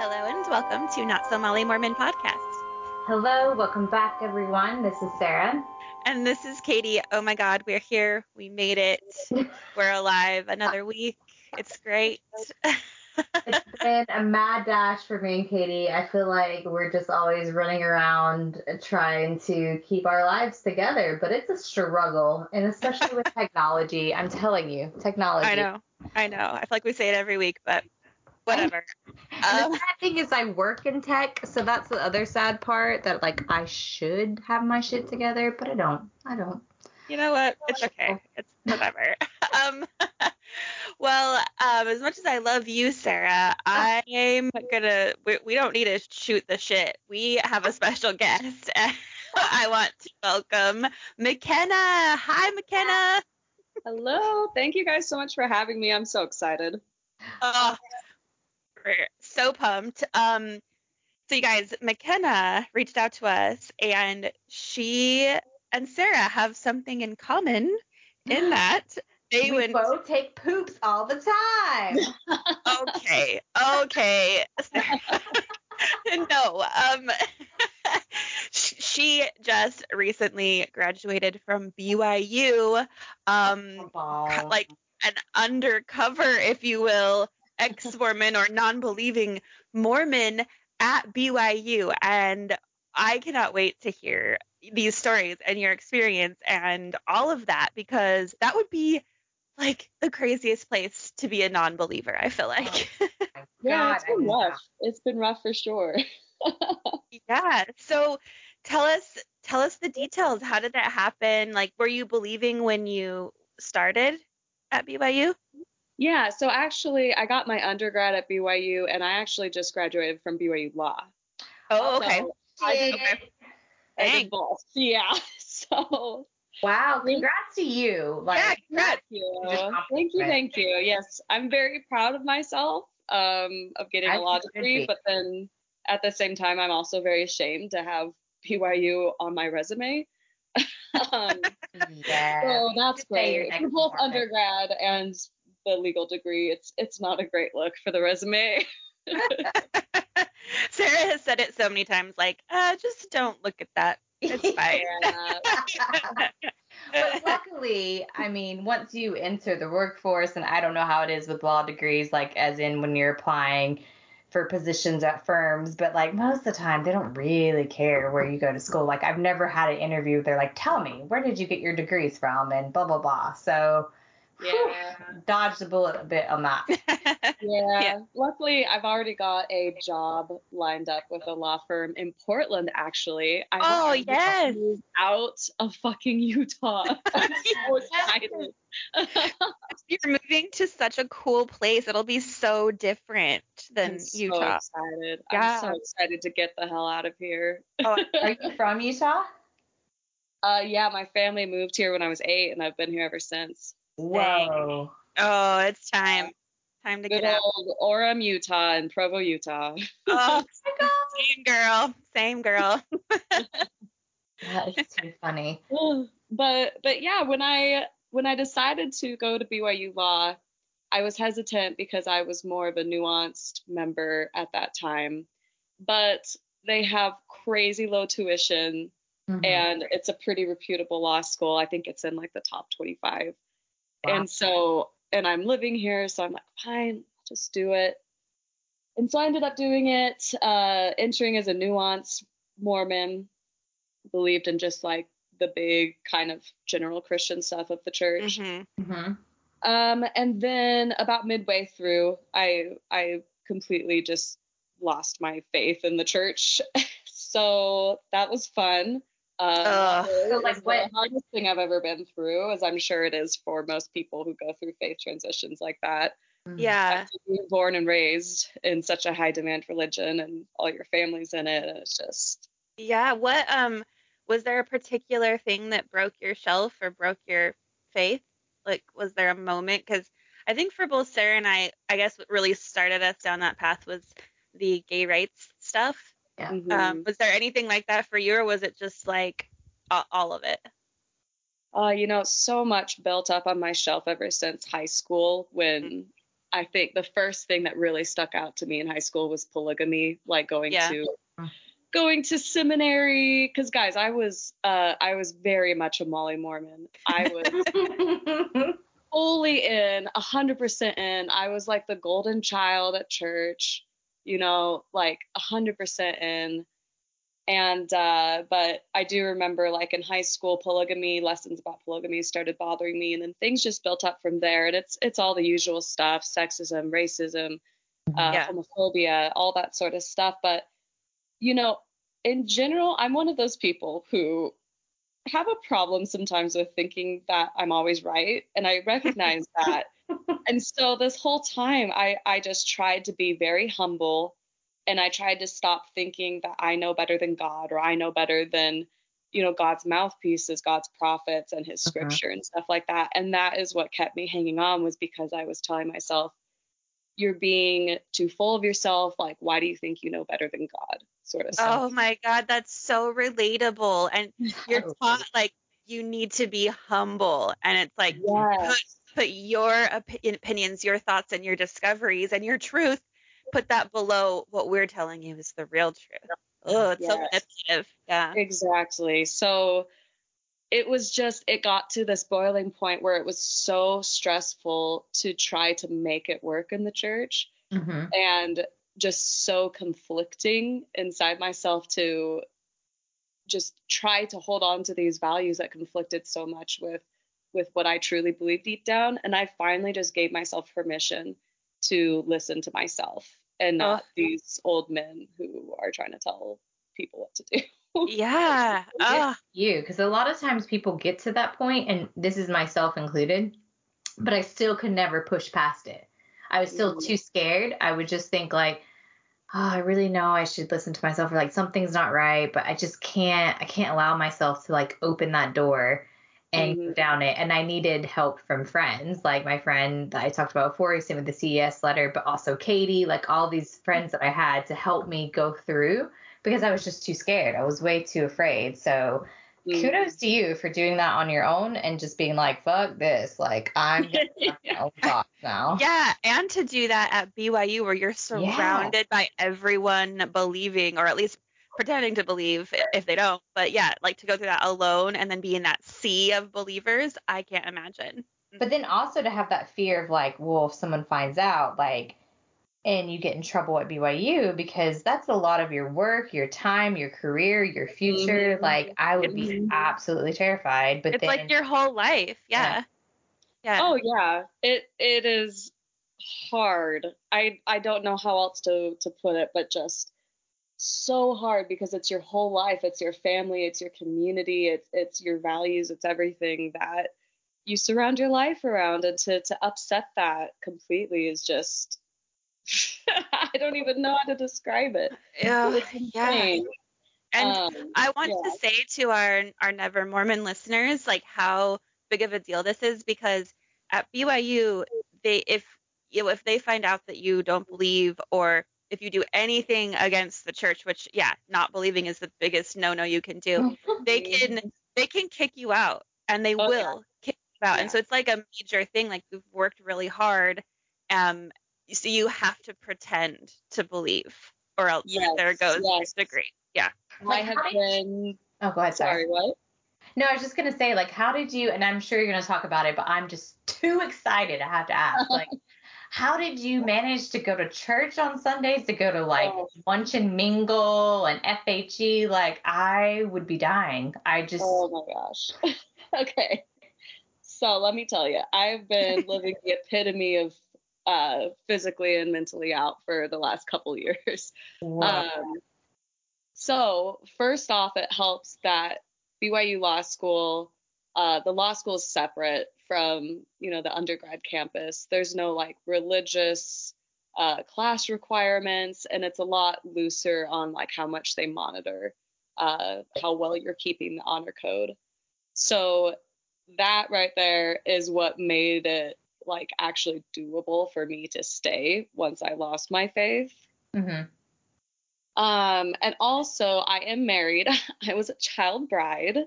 Hello and welcome to Not So Molly Mormon Podcast. Hello, welcome back, everyone. This is Sarah. And this is Katie. Oh my God, we're here. We made it. We're alive. Another week. It's great. it's been a mad dash for me and Katie. I feel like we're just always running around trying to keep our lives together, but it's a struggle, and especially with technology. I'm telling you, technology. I know. I know. I feel like we say it every week, but whatever. Um, the sad thing is, I work in tech, so that's the other sad part. That like I should have my shit together, but I don't. I don't. You know what? It's okay. It's whatever. um, well, um, as much as I love you, Sarah, I'm gonna. We, we don't need to shoot the shit. We have a special guest. I want to welcome McKenna. Hi, McKenna. Hello. Thank you guys so much for having me. I'm so excited. Oh, so pumped. Um, so you guys, McKenna reached out to us, and she and Sarah have something in common in that they we both take poops all the time. okay, okay. no, um, she just recently graduated from BYU, um, like an undercover, if you will, ex-Mormon or non-believing Mormon at BYU, and I cannot wait to hear these stories and your experience and all of that because that would be like the craziest place to be a non-believer. I feel like. Oh yeah, it's been rough. It's been rough for sure. yeah. So tell us tell us the details. How did that happen? Like, were you believing when you started at BYU? Yeah, so actually, I got my undergrad at BYU, and I actually just graduated from BYU Law. Oh, okay. So I did, okay. I did both. Yeah. So. Wow, congrats to you. Like, yeah, congrats. Thank you. Thank you, thank you. Yes, I'm very proud of myself um, of getting a law degree, but then at the same time, I'm also very ashamed to have BYU on my resume. um, yeah. So that's great. We're both undergrad and the legal degree, it's it's not a great look for the resume. Sarah has said it so many times, like, uh, just don't look at that. It's fine. but luckily, I mean, once you enter the workforce, and I don't know how it is with law degrees, like as in when you're applying for positions at firms, but like most of the time they don't really care where you go to school. Like I've never had an interview. They're like, tell me, where did you get your degrees from? And blah, blah, blah. So yeah. Dodged the bullet a bit on that. yeah. yeah. Luckily, I've already got a job lined up with a law firm in Portland, actually. I oh, yes. Out of fucking Utah. I'm so excited. You're moving to such a cool place. It'll be so different than I'm Utah. So excited. Yeah. I'm so excited to get the hell out of here. oh, are you from Utah? Uh, yeah, my family moved here when I was eight, and I've been here ever since. Whoa. Oh, it's time. Time to Good get old out. Orem, Utah, and Provo, Utah. Oh, same girl. Same girl. that is too funny. But but yeah, when I when I decided to go to BYU Law, I was hesitant because I was more of a nuanced member at that time. But they have crazy low tuition mm-hmm. and it's a pretty reputable law school. I think it's in like the top 25 and so, and I'm living here, so I'm like, fine, I'll just do it. And so I ended up doing it, uh, entering as a nuance Mormon, believed in just like the big kind of general Christian stuff of the church. Mm-hmm. Mm-hmm. Um, and then about midway through, I I completely just lost my faith in the church. so that was fun. Um, so like what? the hardest thing I've ever been through, as I'm sure it is for most people who go through faith transitions like that. Mm-hmm. Yeah. Being born and raised in such a high demand religion and all your family's in it, and it's just. Yeah. What um was there a particular thing that broke your shelf or broke your faith? Like, was there a moment? Because I think for both Sarah and I, I guess what really started us down that path was the gay rights stuff. Yeah. Mm-hmm. Um, was there anything like that for you, or was it just like all of it? Uh, you know, so much built up on my shelf ever since high school when I think the first thing that really stuck out to me in high school was polygamy, like going Yeah. to going to seminary because guys i was uh i was very much a molly mormon i was fully in 100% in i was like the golden child at church you know like 100% in and uh but i do remember like in high school polygamy lessons about polygamy started bothering me and then things just built up from there and it's it's all the usual stuff sexism racism uh, Yeah. homophobia all that sort of stuff but you know in general i'm one of those people who have a problem sometimes with thinking that i'm always right and i recognize that and so this whole time i i just tried to be very humble and i tried to stop thinking that i know better than god or i know better than you know god's mouthpieces god's prophets and his Mhm. scripture and stuff like that and that is what kept me hanging on was because i was telling myself you're being too full of yourself like why do you think you know better than god sort of stuff Oh my God, that's so relatable. And you're taught like you need to be humble, and it's like Yes. Put put your opi- opinions, your thoughts, and your discoveries and your truth. Put that below what we're telling you is the real truth. Oh, it's so Yes. manipulative. Yeah. Exactly. So it was just, it got to this boiling point where it was so stressful to try to make it work in the church Mhm. and just so conflicting inside myself to just try to hold on to these values that conflicted so much with with what I truly believe deep down and I finally just gave myself permission to listen to myself and not Ugh. these old men who are trying to tell people what to do. Yeah. Oh, you because a lot of times people get to that point and this is myself included but i still could never push past it i was still Mhm. too scared i would just think like oh i really know i should listen to myself or like something's not right but i just can't i can't allow myself to like open that door and Mhm. down it and i needed help from friends like my friend that i talked about before same with the ces letter but also katie like all these friends that i had to help me go through because i was just too scared i was way too afraid so Mm. kudos to you for doing that on your own and just being like, fuck this. Like, I'm my own thoughts now. yeah. And to do that at BYU where you're surrounded by everyone believing, or at least pretending to believe if they don't. But yeah, like to go through that alone and then be in that sea of believers, I can't imagine. But then also to have that fear of like, well, if someone finds out, like, and you get in trouble at BYU because that's a lot of your work, your time, your career, your future. Mhm. Like, I would be Mhm. absolutely terrified. But it's then, like your whole life. Yeah. Yeah. Oh yeah, it it is hard. I I don't know how else to to put it, but just so hard because it's your whole life, it's your family, it's your community, it's it's your values, it's everything that you surround your life around, and to to upset that completely is just I don't even know how to describe it. It's yeah. And Um, I want yeah. to say to our our Never Mormon listeners like how big of a deal this is because at BYU they if you know, if they find out that you don't believe or if you do anything against the church, which yeah, not believing is the biggest no no you can do, they can they can kick you out and they Oh, yeah. will kick you out. Yeah. And so it's like a major thing. Like we've worked really hard. Um so you have to pretend to believe or else Yes, there goes your yes. degree. Yeah. I Like, have been oh, go ahead. sorry, what? No, I was just gonna say, like, how did you? And I'm sure you're gonna talk about it, but I'm just too excited. I have to ask, like, how did you manage to go to church on Sundays? To go to like Oh. lunch and mingle and FHE? Like, I would be dying. I just, Oh my gosh. okay. So let me tell you, I've been living the epitome of uh, physically and mentally out for the last couple years. whoa. Um, so first off, it helps that BYU Law School, uh, the law school is separate from you know the undergrad campus. There's no like religious uh, class requirements, and it's a lot looser on like how much they monitor uh, how well you're keeping the honor code. So that right there is what made it like actually doable for me to stay once I lost my faith. hmm Um, and also, I am married. I was a child bride.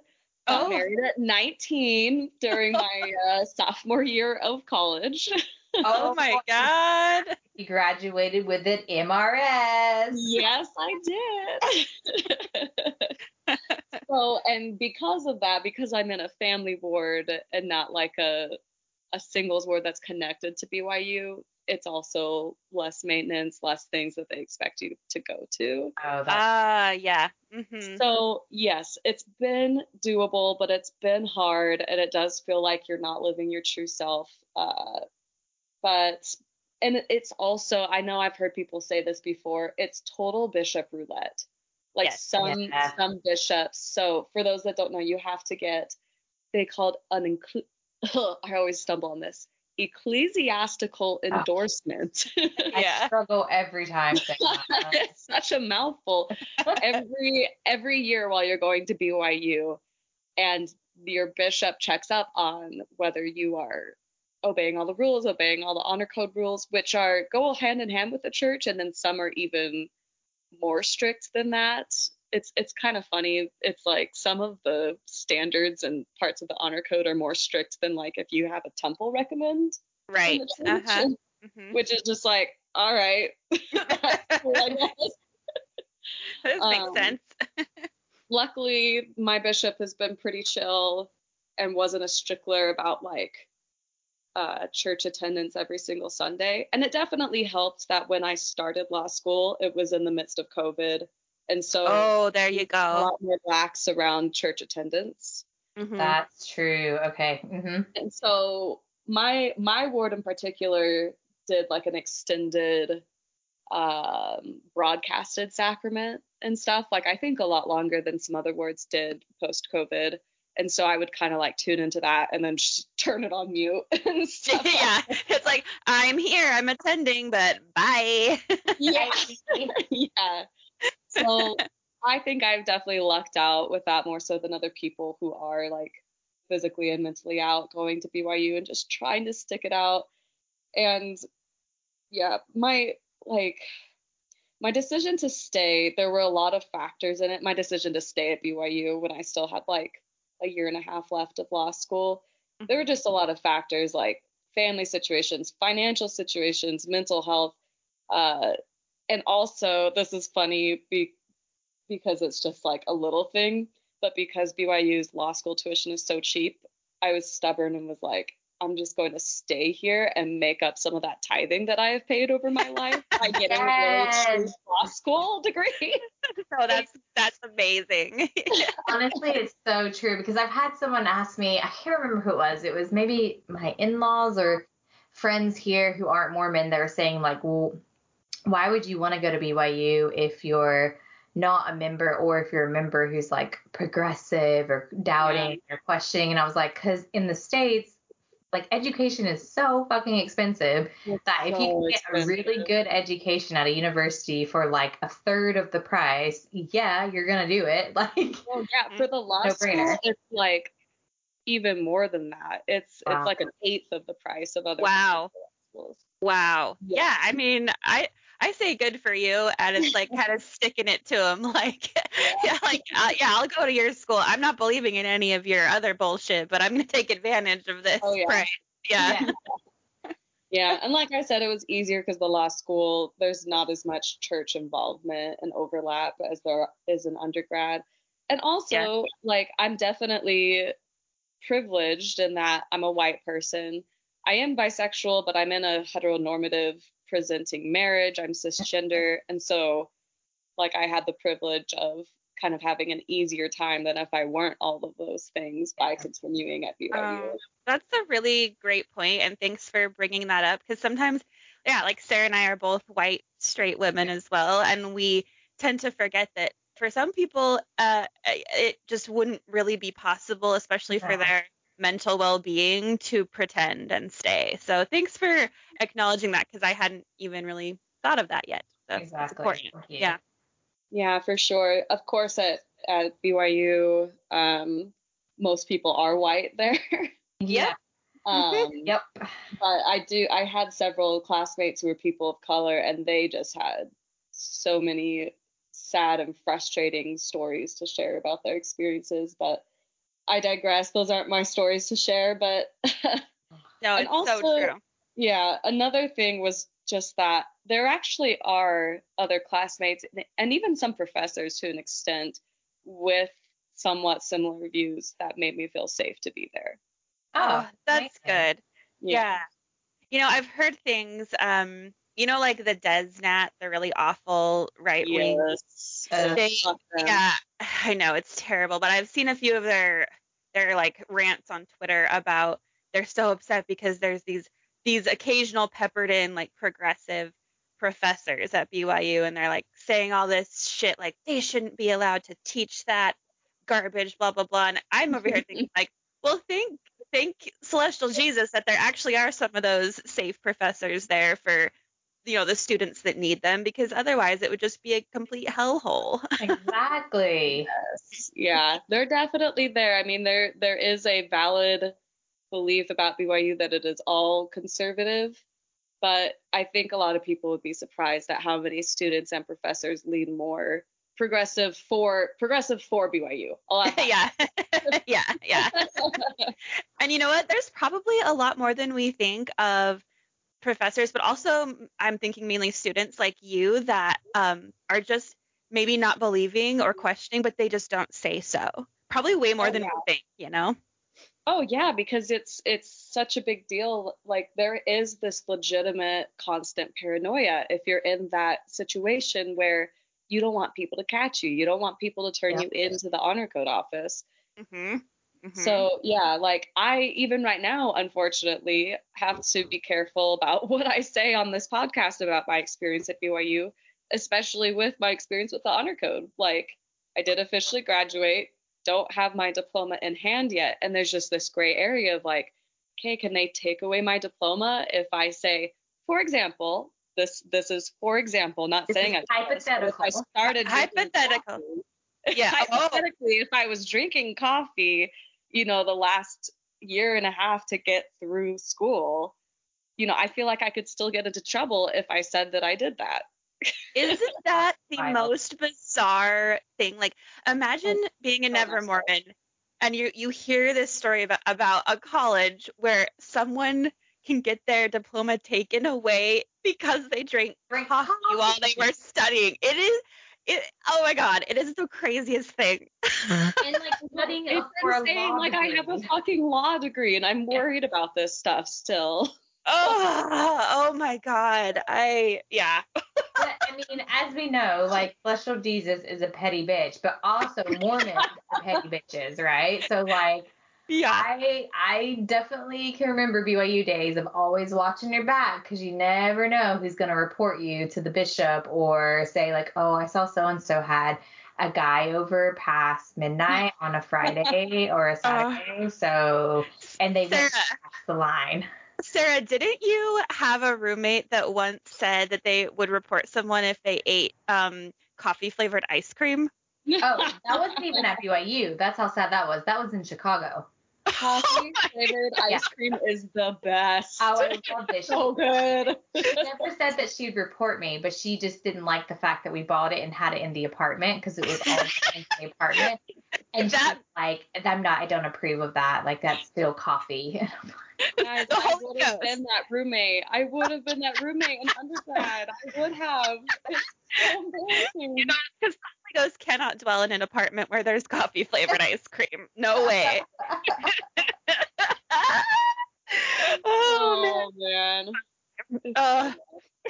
Got Oh. married at 19 during my uh, sophomore year of college. Oh my god. You graduated with an MRS. Yes, I did. so, and because of that, because I'm in a family ward and not like a a singles ward that's connected to BYU, it's also less maintenance, less things that they expect you to go to. Oh, that's Ah, yeah. hmm So, yes, it's been doable, but it's been hard and it does feel like you're not living your true self. Uh, but, and it's also, I know I've heard people say this before, it's total bishop roulette. Like Yes. some Yeah. some bishops. So for those that don't know, you have to get they called an inclu- I always stumble on this ecclesiastical oh. endorsement. I Yeah. struggle every time it's such a mouthful. every every year while you're going to BYU, and your bishop checks up on whether you are obeying all the rules, obeying all the honor code rules, which are go hand in hand with the church, and then some are even more strict than that. It's it's kind of funny. It's like some of the standards and parts of the honor code are more strict than like if you have a temple recommend Right. church, Uh-huh. and- hmm which is just like all right. That's cool, I guess. This makes Um, sense. luckily my bishop has been pretty chill and wasn't a stickler about like uh, church attendance every single Sunday. And it definitely helped that when I started law school, it was in the midst of COVID. And so Oh, there you go. a lot more lax around church attendance. Mhm. That's true. Okay. hmm And so my my ward in particular did like an extended um, broadcasted sacrament and stuff. Like I think a lot longer than some other wards did post COVID. And so I would kind of like tune into that and then just turn it on mute and stuff. like yeah. It's like I'm here, I'm attending, but bye. yeah. yeah. So I think I've definitely lucked out with that more so than other people who are like physically and mentally out going to BYU and just trying to stick it out. And yeah, my like my decision to stay, there were a lot of factors in it. My decision to stay at BYU when I still had like a year and a half left of law school, there were just a lot of factors like family situations, financial situations, mental health, uh, and also this is funny be- because it's just like a little thing, but because BYU's law school tuition is so cheap, I was stubborn and was like, I'm just going to stay here and make up some of that tithing that I have paid over my life by getting a really cheap law school degree. so oh, that's that's amazing. Honestly, it's so true because I've had someone ask me, I can't remember who it was. It was maybe my in laws or friends here who aren't Mormon. They were saying, like, well, why would you want to go to BYU if you're not a member or if you're a member who's like progressive or doubting or questioning? And I was like, because in the States, like education is so fucking expensive that if you So can get a really good education at a university for like a third of the price, yeah, you're gonna do it. Like, Well, yeah, for the law No-brainer. school, it's like even more than that. It's Wow. it's like an eighth of the price of other Wow. schools. wow. Yeah. Yeah. I mean, I I say good for you, and it's like kind of sticking it to him, like, yeah, like, uh, yeah, I'll go to your school. I'm not believing in any of your other bullshit, but I'm gonna take advantage of this Oh, yeah. price. Yeah. Yeah, and like I said, it was easier because the law school there's not as much church involvement and overlap as there is in undergrad, and also Yeah. like I'm definitely privileged in that I'm a white person. I am bisexual, but I'm in a heteronormative presenting marriage. I'm cisgender, and so like I had the privilege of kind of having an easier time than if I weren't all of those things by continuing at BYU. Um, that's a really great point, and thanks for bringing that up because sometimes, yeah, like Sarah and I are both white straight women as well, and we tend to forget that for some people, uh, it just wouldn't really be possible, especially for Yeah. their mental well-being, to pretend and stay. So thanks for acknowledging that because I hadn't even really thought of that yet. So that's exactly. important. Yeah. Yeah, for sure. Of course, at at BYU, um, most people are white there. Yeah. um, Yep. But I do. I had several classmates who were people of color, and they just had so many sad and frustrating stories to share about their experiences. But I digress. Those aren't my stories to share. But No, And it's so true. Yeah, another thing was just that there actually are other classmates and even some professors to an extent with somewhat similar views that made me feel safe to be there. Oh, that's amazing. good. Yeah. yeah. You know, I've heard things, um, you know, like the DezNat, the really awful right wing. Yes. Uh, they, yeah, I know it's terrible, but I've seen a few of their their like rants on Twitter about they're so upset because there's these these occasional peppered in like progressive professors at BYU and they're like saying all this shit like they shouldn't be allowed to teach that garbage blah blah blah and I'm over here thinking like well thank thank celestial Jesus that there actually are some of those safe professors there for you know the students that need them because otherwise it would just be a complete hellhole. exactly. yes. Yeah, they're definitely there. I mean there there is a valid belief about BYU that it is all conservative, but I think a lot of people would be surprised at how many students and professors lean more progressive for progressive for BYU. yeah. yeah, yeah. and you know what? There's probably a lot more than we think of professors, but also I'm thinking mainly students like you that um, are just maybe not believing or questioning, but they just don't say so. Probably way more oh, than yeah. we think, you know? Oh yeah, because it's it's such a big deal. Like there is this legitimate constant paranoia if you're in that situation where you don't want people to catch you. You don't want people to turn you into the honor code office. Mm-hmm. Mm-hmm. So yeah, like I even right now, unfortunately, have to be careful about what I say on this podcast about my experience at BYU, especially with my experience with the honor code. Like I did officially graduate, don't have my diploma in hand yet, and there's just this gray area of like, okay, can they take away my diploma if I say, for example, this this is for example, not this saying it. Hypothetical. I started hypothetical. yeah. hypothetically, oh. if I was drinking coffee you know, the last year and a half to get through school, you know, I feel like I could still get into trouble if I said that I did that. Isn't that the most bizarre thing? Like, imagine oh, being a Never Mormon and you you hear this story about about a college where someone can get their diploma taken away because they drank coffee, coffee while they were studying. It is it, oh my god, it is the craziest thing. Uh-huh. and like studying it's for insane. like I have a fucking law degree and I'm worried about this stuff still. Oh, oh my god. I yeah. I mean, as we know, like celestial Jesus is a petty bitch, but also oh Mormons are petty bitches, right? So like yeah. I I definitely can remember BYU days of always watching your back because you never know who's going to report you to the bishop or say like, oh, I saw so and so had a guy over past midnight on a Friday or a uh, Saturday. Uh, so and they Sarah, went past the line. Sarah, didn't you have a roommate that once said that they would report someone if they ate um, coffee flavored ice cream? oh, that wasn't even at BYU. That's how sad that was. That was in Chicago. Coffee oh flavored ice yeah. cream is the best. Oh, I love this. so good. She never said that she'd report me, but she just didn't like the fact that we bought it and had it in the apartment because it was all in the apartment. And that, she's like, I'm not, I don't approve of that. Like, that's still coffee. Guys, oh, I would have been that roommate. I would have been that roommate in undergrad. I would have. It's so embarrassing. You know, because Ghost cannot dwell in an apartment where there's coffee flavored ice cream. No way. oh, oh, man. man. Uh,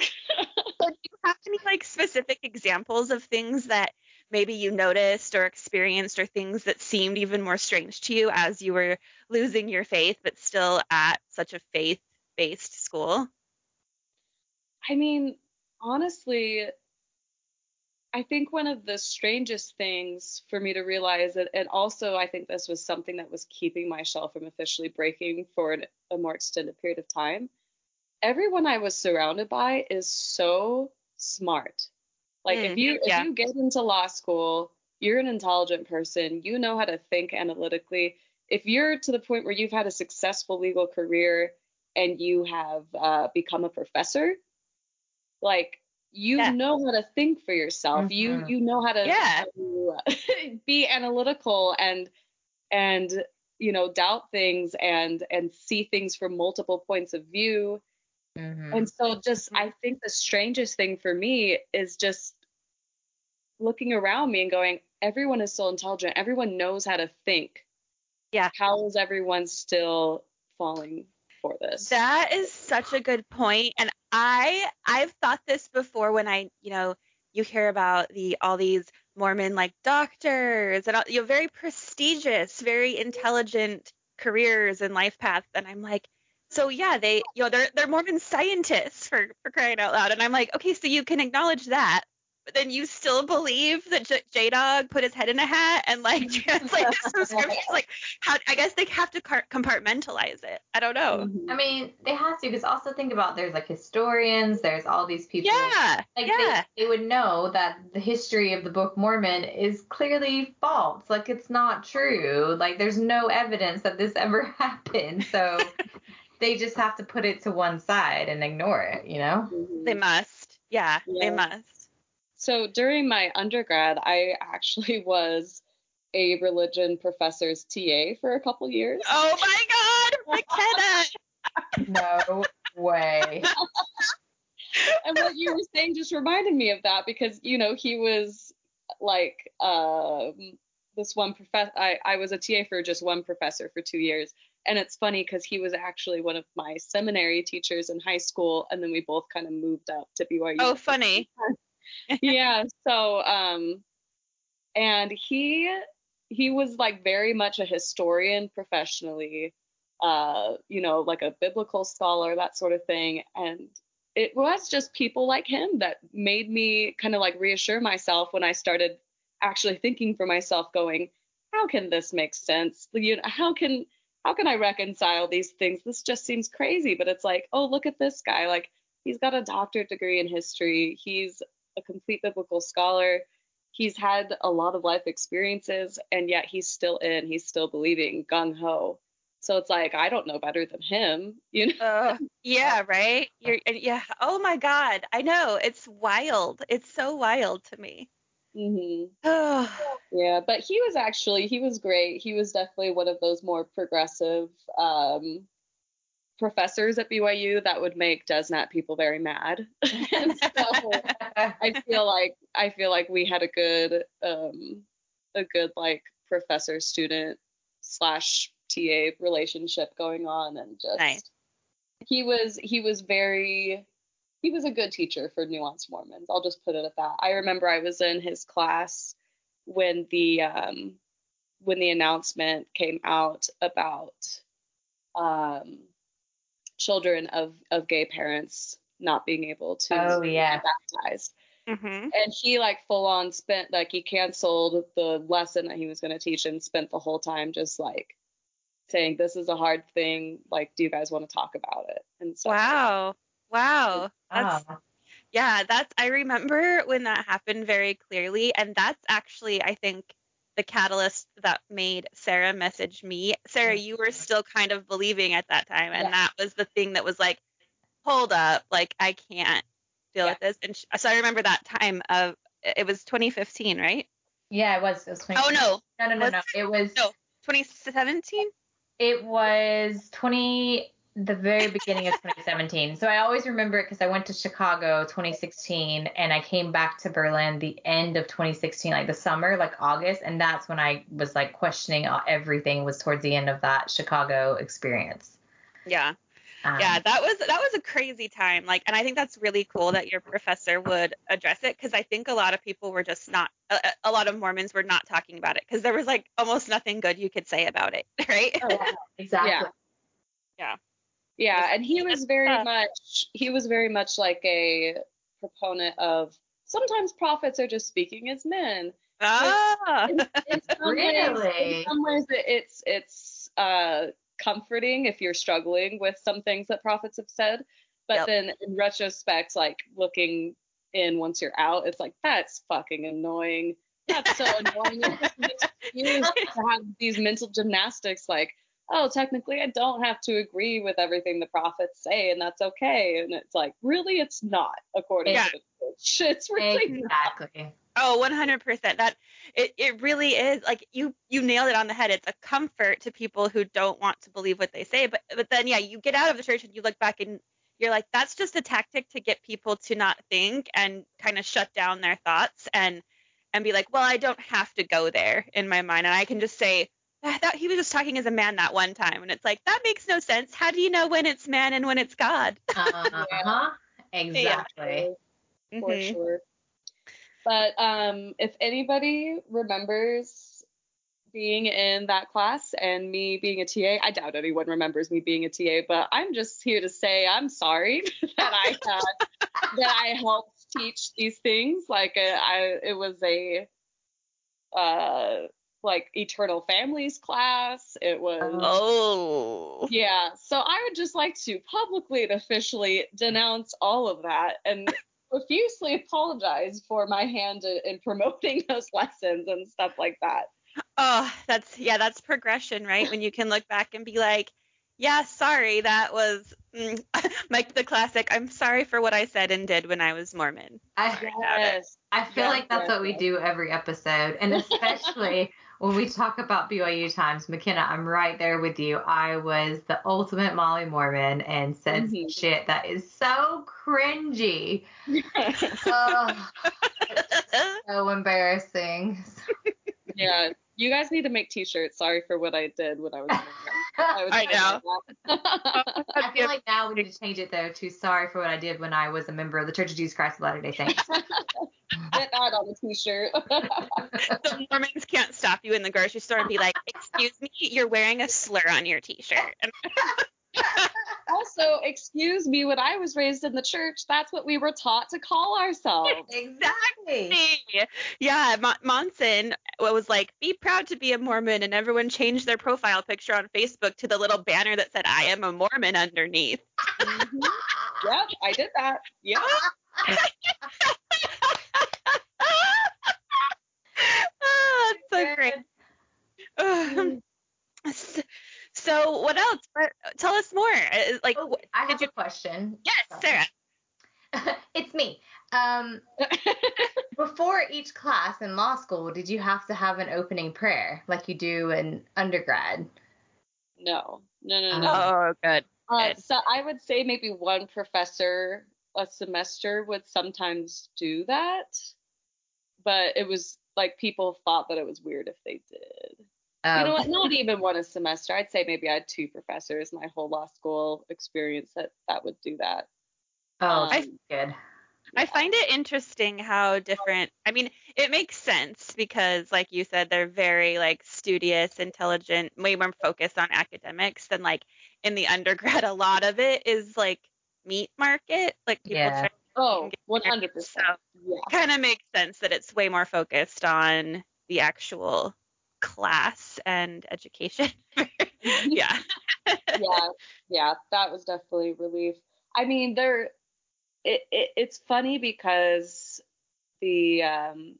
so do you have any like specific examples of things that maybe you noticed or experienced or things that seemed even more strange to you as you were losing your faith but still at such a faith based school? I mean, honestly, I think one of the strangest things for me to realize, that, and also I think this was something that was keeping my shell from officially breaking for an, a more extended period of time. Everyone I was surrounded by is so smart. Like mm, if you yeah. if you get into law school, you're an intelligent person. You know how to think analytically. If you're to the point where you've had a successful legal career and you have uh, become a professor, like you yeah. know how to think for yourself. Mm-hmm. You you know how to, yeah. to be analytical and and you know doubt things and and see things from multiple points of view Mhm. And so just Mhm. I think the strangest thing for me is just looking around me and going, everyone is so intelligent. Everyone knows how to think. Yeah. How is everyone still falling for this? That is such a good point, and I I've thought this before when I you know you hear about the all these Mormon like doctors and all, you know very prestigious, very intelligent careers and life paths, and I'm like, so yeah, they you know they're they're Mormon scientists for for crying out loud, and I'm like, okay, so you can acknowledge that. But then you still believe that J Dog put his head in a hat and like translated some scriptures. Like, how? I guess they have to car- compartmentalize it. I don't know. Mhm. I mean, they have to because also think about there's like historians, there's all these people. Yeah. Like yeah. they, they would know that the history of the Book of Mormon is clearly false. Like it's not true. Like there's no evidence that this ever happened. So they just have to put it to one side and ignore it, you know? Mhm. They must. Yeah, Yeah. they must. So during my undergrad, I actually was a religion professor's TA for a couple years. Oh my God, McKenna. No way. and what you were saying just reminded me of that because you know he was like um this one professor I, I was a ta for just one professor for two years and it's funny because he was actually one of my seminary teachers in high school and then we both kind of moved up to byu Oh, funny. yeah so um and he he was like very much a historian professionally uh you know like a biblical scholar that sort of thing and it was just people like him that made me kind of like reassure myself when i started actually thinking for myself going how can this make sense? You know how can how can i reconcile these things? This just seems crazy but it's like oh look at this guy like he's got a doctorate degree in history he's a complete biblical scholar he's had a lot of life experiences and yet he's still in he's still believing gung ho so it's like i don't know better than him you know Uh, yeah, right. You're, yeah. Oh my God. I know. It's wild. It's so wild to me. hmm Oh, yeah but he was actually he was great he was definitely one of those more progressive um professors at byu that would make DezNat people very mad so I feel like I feel like we had a good um a good like professor student slash TA relationship going on and just Nice. he was he was very he was a good teacher for nuanced Mormons. I'll just put it at that. I remember I was in his class when the um when the announcement came out about um children of of gay parents not being able to Oh, yeah. be baptized hmm and he like full on spent like he canceled the lesson that he was going to teach and spent the whole time just like saying this is a hard thing like do you guys want to talk about it and so Wow. Wow. That's Wow. yeah. That's I remember when that happened very clearly, and that's actually I think the catalyst that made Sarah message me. Sarah, you were still kind of believing at that time, and Yeah. that was the thing that was like, hold up, like I can't deal Yeah. with this. And sh- so I remember that time of it was 2015, right? Yeah, it was. It was Oh no, no, no, no, was- no. It was. no. 2017. It was 20, the very beginning of 2017. So I always remember it because I went to Chicago 2016 and I came back to Berlin the end of 2016, like the summer, like August. And that's when I was like questioning everything was towards the end of that Chicago experience. Yeah. Um, yeah that was that was a crazy time like and i think that's really cool that your professor would address it because i think a lot of people were just not a, a lot of mormons were not talking about it because there was like almost nothing good you could say about it right Oh, yeah, exactly. Yeah. yeah Just- and he was very much he was very much like a proponent of sometimes prophets are just speaking as men. Ah. in, in some ways, in Really? some ways it's it's uh comforting if you're struggling with some things that prophets have said. But Yep. then in retrospect like looking in once you're out it's like that's fucking annoying. That's so annoying. It's to have these mental gymnastics like oh technically i don't have to agree with everything the prophets say and that's okay and it's like really it's not according Yeah. to the church it's really not. Exactly. oh 100% that it, it really is like you you nailed it on the head it's a comfort to people who don't want to believe what they say but but then yeah you get out of the church and you look back and you're like that's just a tactic to get people to not think and kind of shut down their thoughts and and be like, well, I don't have to go there in my mind, and I can just say. I thought he was just talking as a man that one time, and it's like that makes no sense. How do you know when it's man and when it's God? uh-huh. Exactly. For Mhm. sure. But um, if anybody remembers being in that class and me being a TA, I doubt anyone remembers me being a TA, but I'm just here to say I'm sorry that I had that I helped teach these things. Like uh, I, it was a uh, like eternal families class. It was. Oh. Yeah, so I would just like to publicly and officially denounce all of that and profusely apologize for my hand in, in promoting those lessons and stuff like that. Oh, that's yeah, that's progression, right? When you can look back and be like, yeah, sorry, that was mm, like the classic. I'm sorry for what I said and did when I was Mormon. I, Sorry about it. I feel Yes, like that's yes, what we yes. do every episode, and especially when we talk about BYU times. McKenna, I'm right there with you. I was the ultimate Molly Mormon and said Mhm. shit that is so cringy. Oh, so embarrassing. yeah, you guys need to make t-shirts. Sorry for what I did when I was. I, would I know. I feel like now we need to change it though to sorry for what I did when I was a member of the Church of Jesus Christ of Latter Day Saints. Get that on a t-shirt. the Mormons can't stop you in the grocery store and be like, "Excuse me, you're wearing a slur on your T-shirt." Also, excuse me, when I was raised in the church, that's what we were taught to call ourselves. exactly. yeah, Mon- Monson was like, "Be proud to be a Mormon," and everyone changed their profile picture on Facebook to the little banner that said, "I am a Mormon" underneath. Mhm. Yep, I did that. Yep. oh, it's so great. Um, s- so, what else? Tell us more. Uh, Like, Oh, I did have you? a question. Yes, Sarah. it's me. Um, before each class in law school, did you have to have an opening prayer like you do in undergrad? No, no, no, no. Oh, good. Uh, good. so I would say maybe one professor a semester would sometimes do that, but it was like people thought that it was weird if they did. Um, You know what? Not even one a semester. I'd say maybe I had two professors my whole law school experience that that would do that. Oh, I- good. I find it interesting how different. I mean, it makes sense because, like you said, they're very like studious, intelligent, way more focused on academics than like in the undergrad. A lot of it is like meat market, like people Yeah. try Oh, 100 percent. So Yeah. kind of makes sense that it's way more focused on the actual class and education. yeah. yeah, yeah, that was definitely relief. I mean, there, it, it it's funny because the um,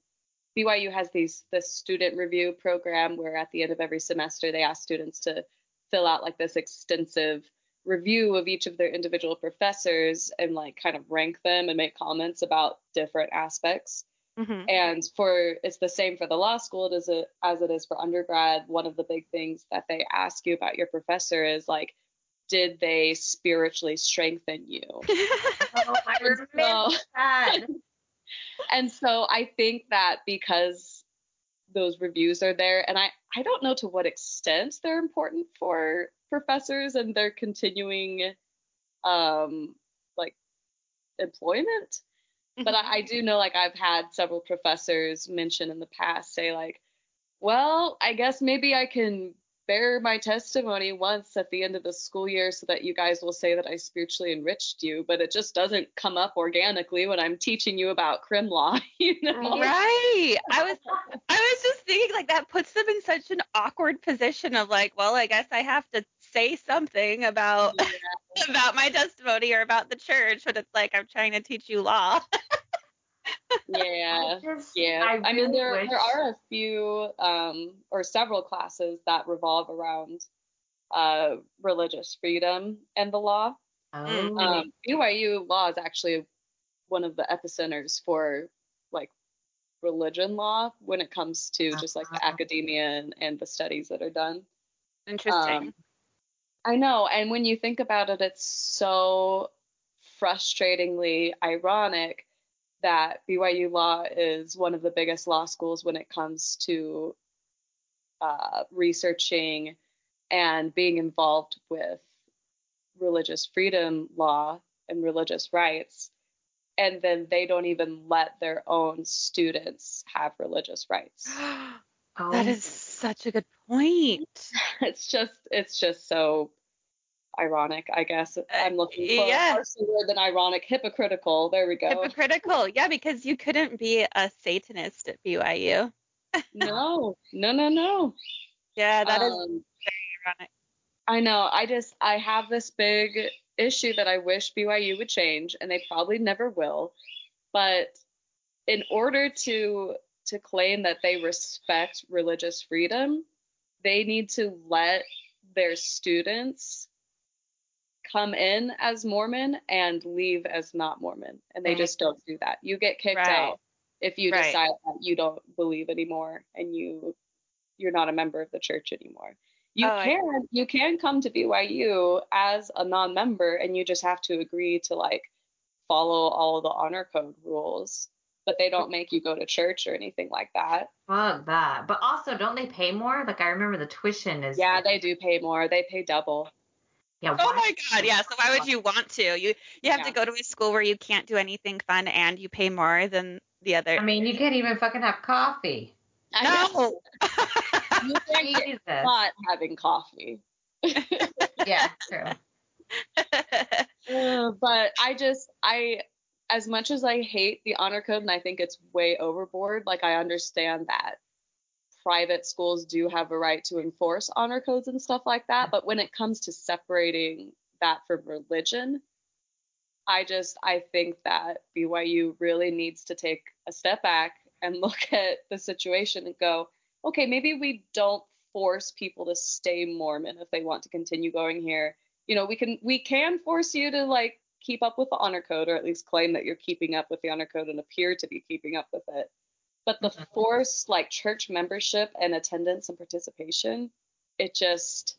BYU has these this student review program where at the end of every semester they ask students to fill out like this extensive review of each of their individual professors and like kind of rank them and make comments about different aspects. Mhm. And for it's the same for the law school as it as it is for undergrad. One of the big things that they ask you about your professor is like, did they spiritually strengthen you? Oh, I remember so- that. and so I think that because those reviews are there, and I I don't know to what extent they're important for professors and their continuing um like employment. but I, I do know like I've had several professors mention in the past say like, well, I guess maybe I can bear my testimony once at the end of the school year so that you guys will say that I spiritually enriched you, but it just doesn't come up organically when I'm teaching you about crim law, you know? Right. I was I was just thinking like that puts them in such an awkward position of like, well, I guess I have to say something about about my testimony or about the church, but it's like I'm trying to teach you law. Yeah. Just, Yeah, I, I, mean there wish- there are a few um or several classes that revolve around uh religious freedom and the law. Oh, Um, BYU law is actually one of the epicenters for like religion law when it comes to just like the Uh-huh. academia and, and the studies that are done. Interesting. Um, I know, and when you think about it, it's so frustratingly ironic that BYU Law is one of the biggest law schools when it comes to uh, researching and being involved with religious freedom law and religious rights. And then they don't even let their own students have religious rights. oh. That is such a good point. it's just it's just so ironic, I guess. Uh, I'm looking for yeah. a word than ironic. Hypocritical. There we go. Hypocritical. Yeah, because you couldn't be a Satanist at BYU. no, no, no, no. Yeah, that um, is very ironic. I know. I just I have this big issue that I wish BYU would change, and they probably never will. But in order to to claim that they respect religious freedom, they need to let their students come in as Mormon and leave as not Mormon. And they just don't do that. You get kicked right. out if you right. decide that you don't believe anymore and you you're not a member of the church anymore. You oh, can you can come to BYU as a non-member and you just have to agree to like follow all the honor code rules but they don't make you go to church or anything like that. Fuck that. But also, don't they pay more? Like I remember the tuition is. Yeah, they do pay more. They pay double. Yeah. Oh my god. Yeah. So why would you want to? You you have yeah. to go to a school where you can't do anything fun and you pay more than the other. I mean, you can't even fucking have coffee. No. you can't not having coffee. yeah, true. Uh, but I just I as much as I hate the honor code and I think it's way overboard, like I understand that private schools do have a right to enforce honor codes and stuff like that. But when it comes to separating that from religion, I just I think that BYU really needs to take a step back and look at the situation and go, okay, maybe we don't force people to stay Mormon if they want to continue going here. You know, we can we can force you to like keep up with the honor code or at least claim that you're keeping up with the honor code and appear to be keeping up with it. But the forced like church membership and attendance and participation, it just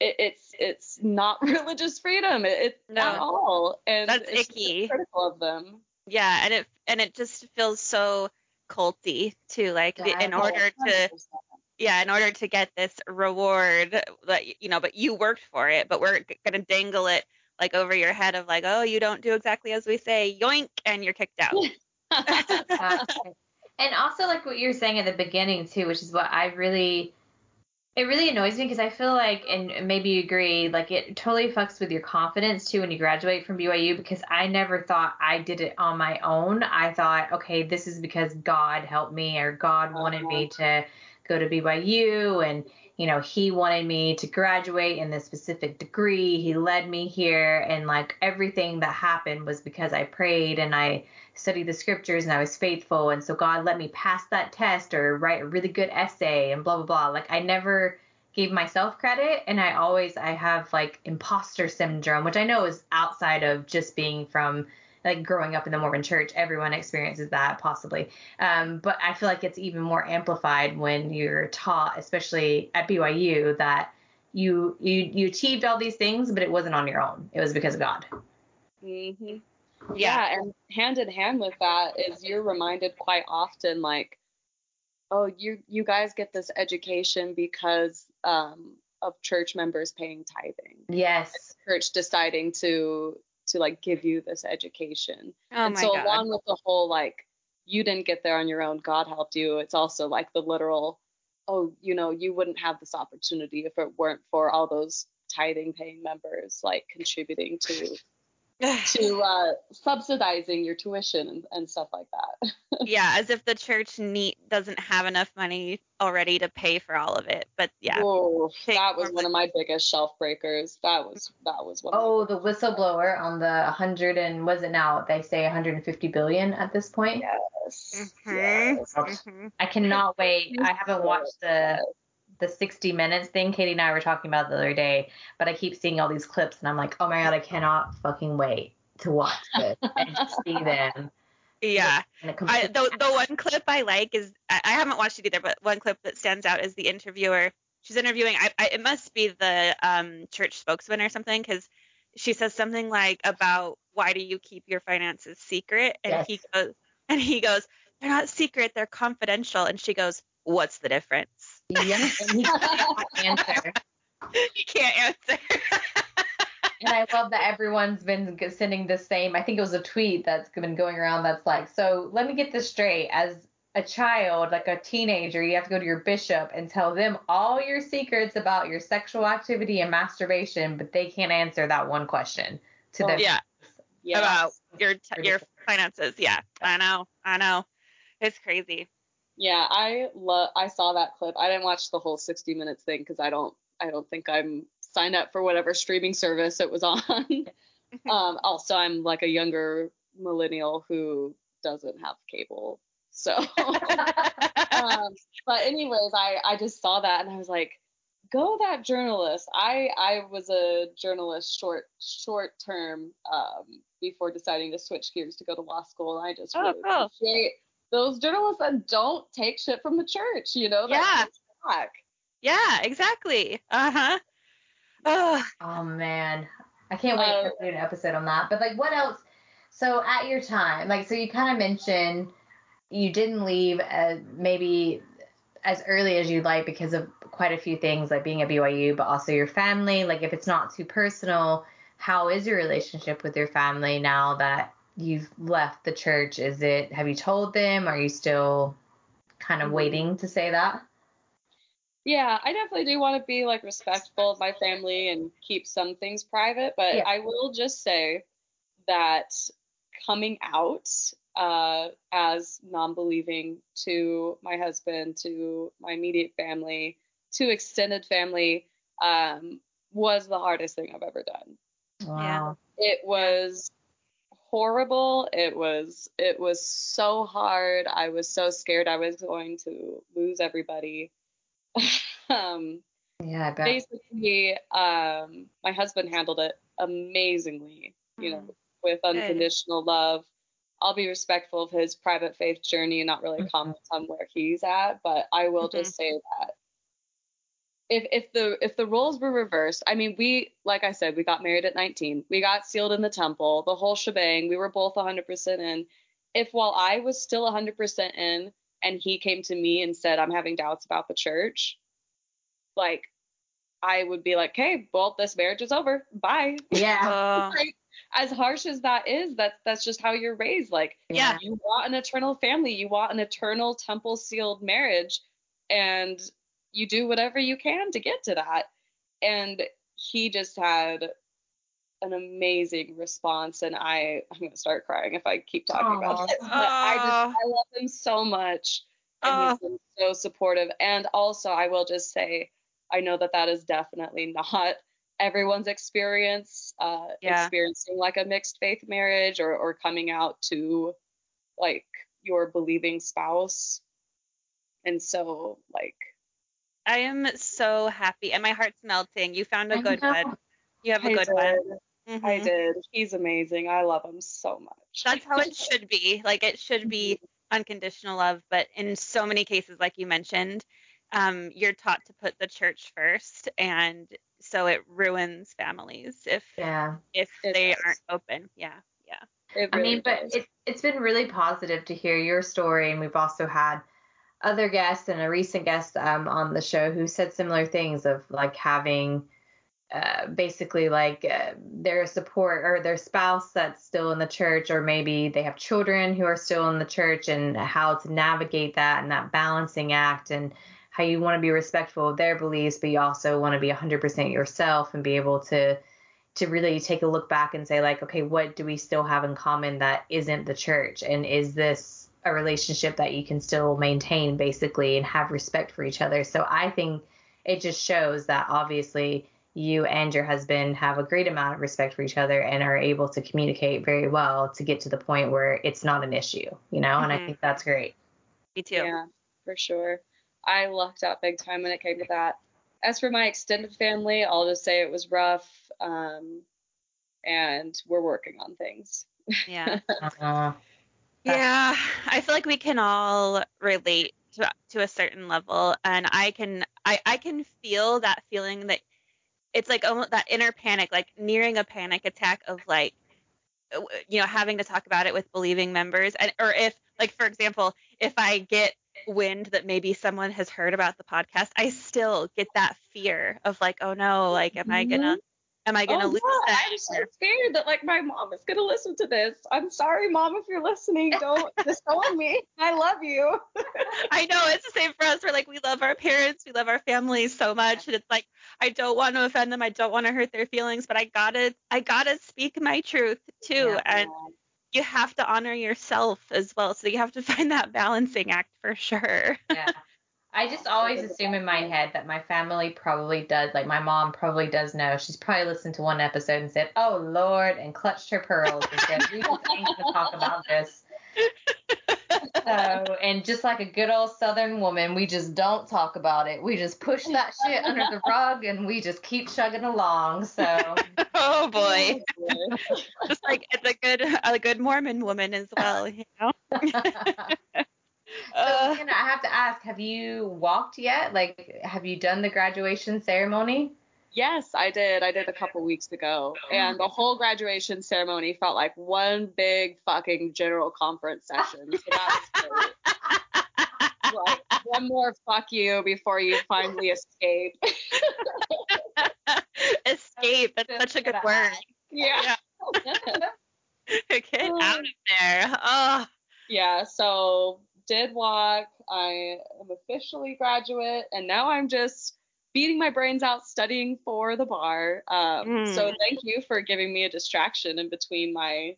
it, it's it's not religious freedom it, it no. at all, and that's icky. Critical of them. Yeah, and it and it just feels so culty too. Like yeah, in order to yeah, in order to get this reward, that you know, but you worked for it, but we're gonna dangle it like over your head of like, oh, you don't do exactly as we say, yoink, and you're kicked out. and also like what you're saying at the beginning too, which is what I really it really annoys me because I feel like, and maybe you agree, like it totally fucks with your confidence too when you graduate from BYU because I never thought I did it on my own. I thought, okay, this is because God helped me or God wanted me to go to BYU and you know, he wanted me to graduate in this specific degree. He led me here and like everything that happened was because I prayed and I studied the scriptures and I was faithful and so God let me pass that test or write a really good essay and blah blah blah. Like I never gave myself credit and I always I have like imposter syndrome, which I know is outside of just being from like growing up in the Mormon church, everyone experiences that possibly. Um, but I feel like it's even more amplified when you're taught, especially at BYU, that you you you achieved all these things, but it wasn't on your own. It was because of God. hmm Yeah, and hand in hand with that is you're reminded quite often, like, oh, you you guys get this education because um, of church members paying tithing. Yes. Church deciding to to like give you this education. Oh and my so God. along with the whole like you didn't get there on your own, God helped you. It's also like the literal, oh, you know, you wouldn't have this opportunity if it weren't for all those tithing paying members like contributing to to uh, subsidizing your tuition and, and stuff like that. yeah, as if the church neat doesn't have enough money already to pay for all of it. But yeah, Whoa, that was one of my biggest shelf breakers. That was that was one. Oh, the whistleblower on the 100 and was it now? They say 150 billion at this point. Yes. Mm-hmm. yes. Mm-hmm. I cannot wait. I haven't watched the the 60 minutes thing Katie and I were talking about the other day, but I keep seeing all these clips and I'm like, oh my god, I cannot fucking wait to watch this and see them. Yeah, I, the the one clip I like is I, I haven't watched it either, but one clip that stands out is the interviewer. She's interviewing. I, I it must be the um church spokesman or something because she says something like about why do you keep your finances secret? And Yes. he goes, and he goes, they're not secret, they're confidential. And she goes, what's the difference? Yeah, and he can't answer. he can't answer. And I love that everyone's been sending the same. I think it was a tweet that's been going around that's like, so let me get this straight. As a child, like a teenager, you have to go to your bishop and tell them all your secrets about your sexual activity and masturbation, but they can't answer that one question to them. yeah, Yes. about your t- your finances. Yeah, I know, I know. It's crazy. Yeah, I love. I saw that clip. I didn't watch the whole 60 minutes thing because I don't. I don't think I'm signed up for whatever streaming service it was on. um, also, I'm like a younger millennial who doesn't have cable. So, um, but anyways, I I just saw that and I was like, go that journalist. I I was a journalist short short term um, before deciding to switch gears to go to law school. And I just Oh, really cool. appreciate those journalists that don't take shit from the church. You know, that Yeah. yeah, exactly. Uh huh. Oh, Oh man, I can't wait to do an episode on that. But like, what else? So at your time, like, so you kind of mentioned you didn't leave uh, maybe as early as you'd like because of quite a few things, like being at BYU, but also your family. Like, if it's not too personal, how is your relationship with your family now that you've left the church? Is it? Have you told them? Are you still kind of Mhm. waiting to say that? Yeah, I definitely do want to be like respectful of my family and keep some things private, but Yeah. I will just say that coming out uh, as non-believing to my husband, to my immediate family, to extended family, um, was the hardest thing I've ever done. Wow. It was horrible. It was it was so hard. I was so scared I was going to lose everybody. um, Yeah, I bet. basically um my husband handled it amazingly you know Mhm. with unconditional love i'll be respectful of his private faith journey and not really Mhm. comment on where he's at but i will just say that if if the if the roles were reversed i mean we like i said we got married at 19 we got sealed in the temple the whole shebang we were both 100% in if while i was still 100% in and he came to me and said i'm having doubts about the church like I would be like, okay, well, this marriage is over. Bye. yeah. oh, like, as harsh as that is, that's that's just how you're raised. Like, Yeah. you want an eternal family, you want an eternal temple sealed marriage, and you do whatever you can to get to that. And he just had an amazing response, and I I'm gonna start crying if I keep talking about Aw. this. But I just I love him so much, and Oh. he's been so supportive. And also, I will just say, I know that that is definitely not everyone's experience, uh, Yeah. experiencing like a mixed faith marriage or or coming out to like your believing spouse. And so, like, I am so happy, and my heart's melting. You found a I good know. one. You have a I good did. one. I Mhm. did. He's amazing. I love him so much. That's how it should be. Like it should be unconditional love, but in so many cases, like you mentioned, um, you're taught to put the church first, and so it ruins families if Yeah. if It they does. aren't open. Yeah, yeah. It I really mean, but does. it, it's been really positive to hear your story, and we've also had other guests and a recent guest um, on the show who said similar things of like having uh, basically like uh, their support or their spouse that's still in the church, or maybe they have children who are still in the church, and how to navigate that and that balancing act, and how you want to be respectful of their beliefs, but you also want to be 100% yourself and be able to to really take a look back and say like okay what do we still have in common that isn't the church? And is this a relationship that you can still maintain basically and have respect for each other so i think it just shows that obviously you and your husband have a great amount of respect for each other and are able to communicate very well to get to the point where it's not an issue you know and i Mhm. think that's great Me too. Yeah, for sure. I lucked out big time when it came to that. As for my extended family, I'll just say it was rough. Um, and we're working on things. Yeah. uh, Yeah, I feel like we can all relate to to a certain level, and I can I I can feel that feeling that it's like almost that inner panic, like nearing a panic attack of like you know having to talk about it with believing members and or if like for example if i get wind that maybe someone has heard about the podcast i still get that fear of like oh no like am i gonna mm-hmm. Am i gonna oh, lose yeah, that I'm so scared that like my mom is gonna listen to this. I'm sorry, mom, if you're listening. Don't disown me. I love you. I know it's the same for us. We're like we love our parents, we love our families so much, and it's like I don't want to offend them, I don't want to hurt their feelings, but I gotta I gotta speak my truth too, Yeah. and you have to honor yourself as well. So you have to find that balancing act for sure. yeah. I just always assume in my head that my family probably does, like my mom probably does know. She's probably listened to one episode and said, "Oh Lord," and clutched her pearls and said, "We just ain't gonna talk about this." So, and just like a good old Southern woman, we just don't talk about it. We just push that shit under the rug and we just keep chugging along. So, oh boy, just like it's a good a good Mormon woman as well, you know. So, Uh, Hannah, I have to ask, have you walked yet? Like, have you done the graduation ceremony? Yes, I did. I did a couple weeks ago. And the whole graduation ceremony felt like one big fucking general conference session. So that was like one more fuck you before you finally escape. escape. That's such a good word. yeah. Get out of there. Oh, Yeah, so did walk. I am officially graduate, and now I'm just beating my brains out studying for the bar. Um, Mm. So thank you for giving me a distraction in between my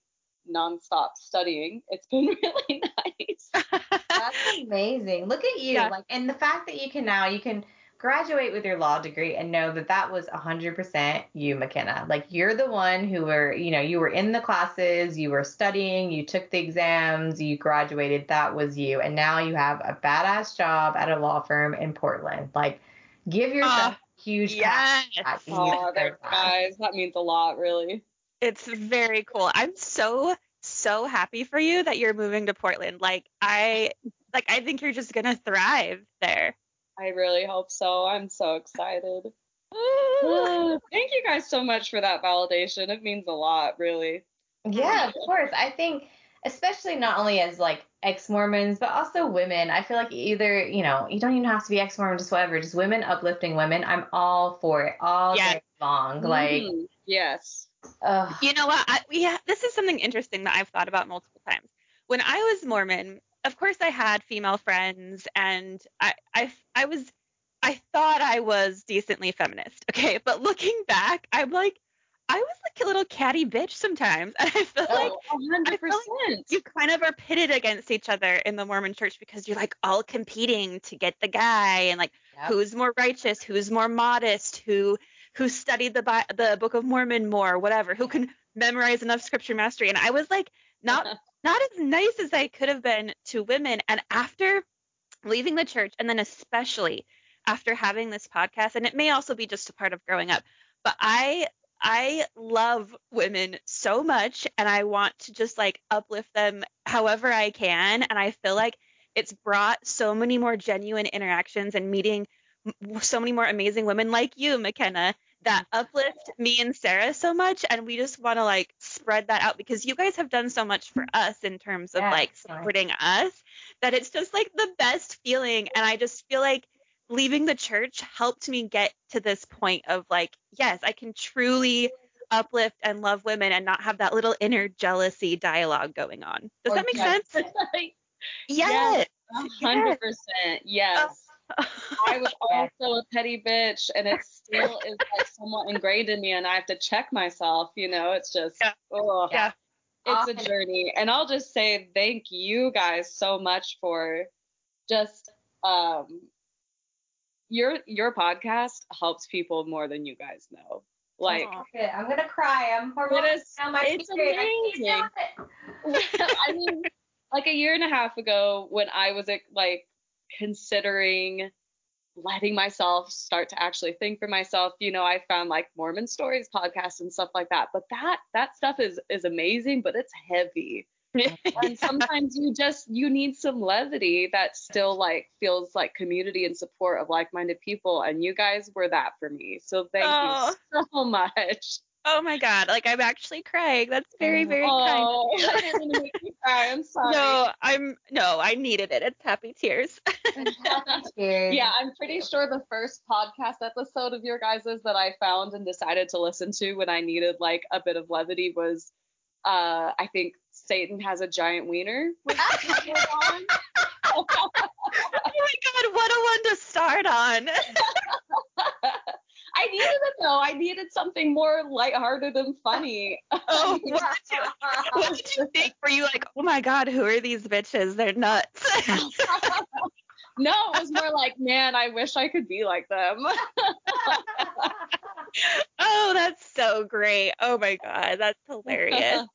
nonstop studying. It's been really nice. That's amazing. Look at you. Yeah. Like, and the fact that you can now, you can graduate with your law degree and know that that was 100% you, McKenna. Like, you're the one who were, you know, you were in the classes, you were studying, you took the exams, you graduated. That was you. And now you have a badass job at a law firm in Portland. Like, give yourself ah, a huge pat yes. on the back. You Oh, deserve thanks, that. guys. That means a lot, really. It's very cool. I'm so so happy for you that you're moving to Portland. Like I like I think you're just gonna thrive there. I really hope so. I'm so excited. Thank you guys so much for that validation. It means a lot, really. Yeah, of course. I think, especially not only as like ex Mormons, but also women. I feel like either, you know, you don't even have to be ex Mormon, just whatever, just women uplifting women. I'm all for it all Yes. day long. Like, Mhm. yes. ugh. You know what? I, we ha- this is something interesting that I've thought about multiple times. When I was Mormon, of course I had female friends, and I I I was I thought I was decently feminist. Okay, but looking back, I'm like I was like a little catty bitch sometimes, and I feel like Oh, 100%. you kind of are pitted against each other in the Mormon church because you're like all competing to get the guy and like Yep. who's more righteous, who's more modest, who who studied the Bi- the Book of Mormon more, whatever, who can memorize enough scripture mastery. And I was like not not as nice as I could have been to women. And after leaving the church, and then especially after having this podcast, and it may also be just a part of growing up, but I I love women so much and I want to just like uplift them however I can. And I feel like it's brought so many more genuine interactions and meeting so many more amazing women like you, McKenna, that uplift me and Sarah so much. And we just want to like spread that out because you guys have done so much for us in terms of Yeah, like supporting us that it's just like the best feeling. And I just feel like leaving the church helped me get to this point of like, yes, I can truly uplift and love women and not have that little inner jealousy dialogue going on. Does Or that make just- sense? Yes. Yes. Hundred percent. Yes. Oh, I was also a petty bitch, and it still is like somewhat ingrained in me, and I have to check myself. You know, it's just, Yeah. ugh. Yeah. it's a journey. And I'll just say thank you guys so much for just um your your podcast helps people more than you guys know. Like. Shit, I'm gonna cry. I'm hormonal. It is- now. It's. I amazing. do it. I mean, like a year and a half ago, when I was like considering letting myself start to actually think for myself, you know, I found like Mormon stories podcasts and stuff like that. But that that stuff is is amazing, but it's heavy. And sometimes you just you need some levity that still like feels like community and support of like-minded people. And you guys were that for me. So thank Oh. you so much. Oh my god, like I'm actually crying. That's very, very oh, kind. I didn't make you cry. I'm sorry. No, I'm no, I needed it. It's happy tears. Cheers. Yeah, I'm pretty sure the first podcast episode of your guys's that I found and decided to listen to when I needed like a bit of levity was uh I think Satan has a giant wiener. oh my god, what a one to start on. I needed it though. I needed something more lighthearted and funny. Oh, what did, you, what did you think? Were you like, oh my god, who are these bitches? They're nuts. no, it was more like, man, I wish I could be like them. oh, that's so great. Oh my god, that's hilarious.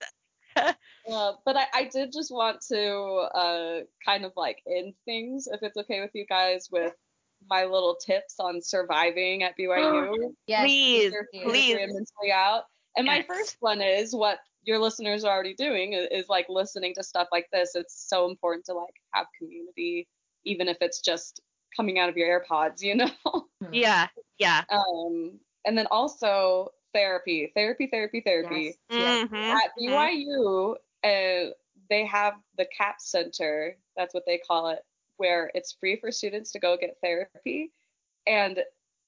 Uh, but I, I did just want to uh, kind of like end things, if it's okay with you guys, with my little tips on surviving at BYU. Yes, Please, please. and out. And my first one is what your listeners are already doing is, is like listening to stuff like this. It's so important to like have community, even if it's just coming out of your AirPods, you know. Yeah, yeah. um, and then also therapy, therapy, therapy, therapy. Yes, yes. Mhm, At mhm. BYU, uh, they have the CAP Center. That's what they call it, where it's free for students to go get therapy. And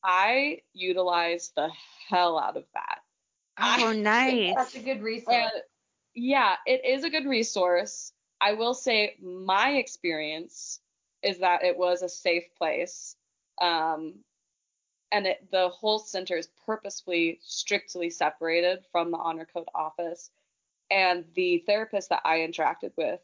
I utilize the hell out of that. Oh, nice. That's a good resource. And yeah, it is a good resource. I will say my experience is that it was a safe place. Um, and it, the whole center is purposefully strictly separated from the honor code office. And the therapist that I interacted with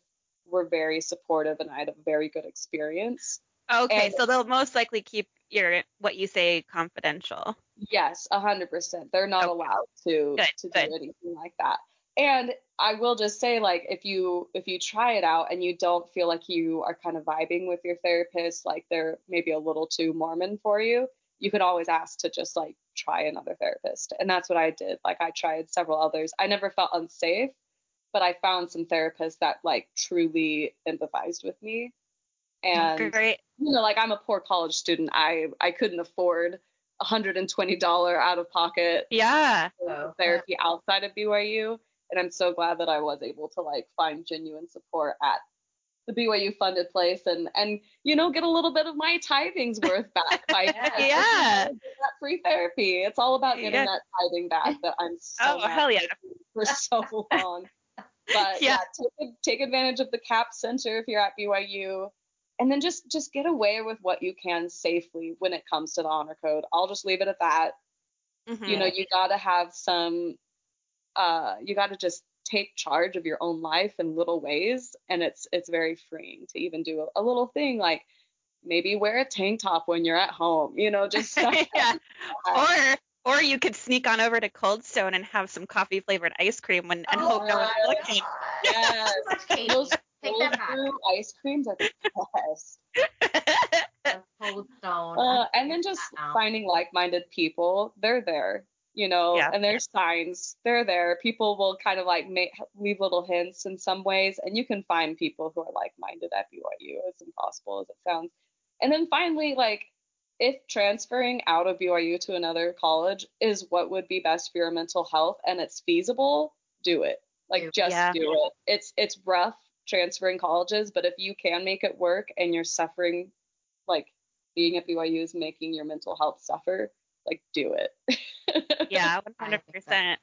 were very supportive and I had a very good experience. Okay, and- so they'll most likely keep your what you say confidential. Yes, a hundred percent. They're not Okay. allowed to Good, to good. do anything like that. And I will just say, like, if you if you try it out and you don't feel like you are kind of vibing with your therapist, like they're maybe a little too Mormon for you, you could always ask to just like try another therapist. And that's what I did. Like I tried several others. I never felt unsafe, but I found some therapists that like truly empathized with me. And Great. you know, like I'm a poor college student. I I couldn't afford $120 out of pocket Yeah. So, oh. therapy outside of BYU, and I'm so glad that I was able to like find genuine support at the BYU funded place and and you know get a little bit of my tithing's worth back by Yeah. that free therapy. It's all about getting Yeah. that tithing back that I'm oh, so Oh, mad hell yeah. for so long. But yeah, Yeah. take, take advantage of the CAP Center if you're at BYU, and then just just get away with what you can safely when it comes to the honor code. I'll just leave it at that. Mhm. You know, you gotta have some. Uh, you gotta just take charge of your own life in little ways, and it's it's very freeing to even do a, a little thing like maybe wear a tank top when you're at home. You know, just yeah. Or or you could sneak on over to Cold Stone and have some coffee flavored ice cream when, and hope no one's Oh, looking. Yes. Those take that back. cold brew ice creams are the best. Cold Stone. Uh, and then just finding like-minded people. They're there, you know, Yeah. and there's signs. They're there. People will kind of like make, leave little hints in some ways, and you can find people who are like-minded at BYU, as impossible as it sounds. And then finally, like, if transferring out of BYU to another college is what would be best for your mental health and it's feasible, do it. Like, just Yeah. do it. It's it's rough transferring colleges, but if you can make it work and you're suffering, like being at BYU is making your mental health suffer, like do it. yeah, 100%. think percent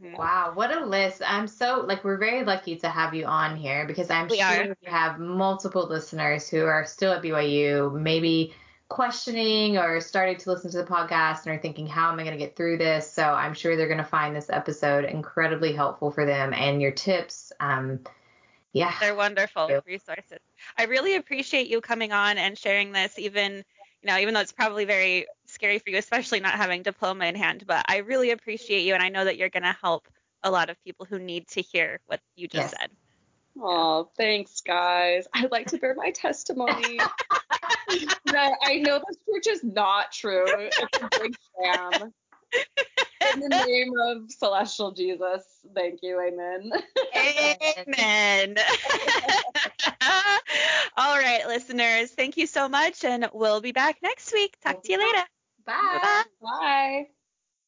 hmm Wow, what a list. I'm so like we're very lucky to have you on here because I'm We sure are. you have multiple listeners who are still at BYU, maybe questioning or starting to listen to the podcast and are thinking, how am I going to get through this? So I'm sure they're going to find this episode incredibly helpful for them and your tips. Um, yeah. They're wonderful resources. I really appreciate you coming on and sharing this, even you know, even though it's probably very scary for you, especially not having diploma in hand. But I really appreciate you, and I know that you're going to help a lot of people who need to hear what you just Yes. said. Oh, thanks, guys. I'd like to bear my testimony. that I know this church is not true. It's a big scam. In the name of celestial Jesus, thank you, amen. Amen. All right, listeners, thank you so much, and we'll be back next week. Talk to you later. Bye. Bye. Bye.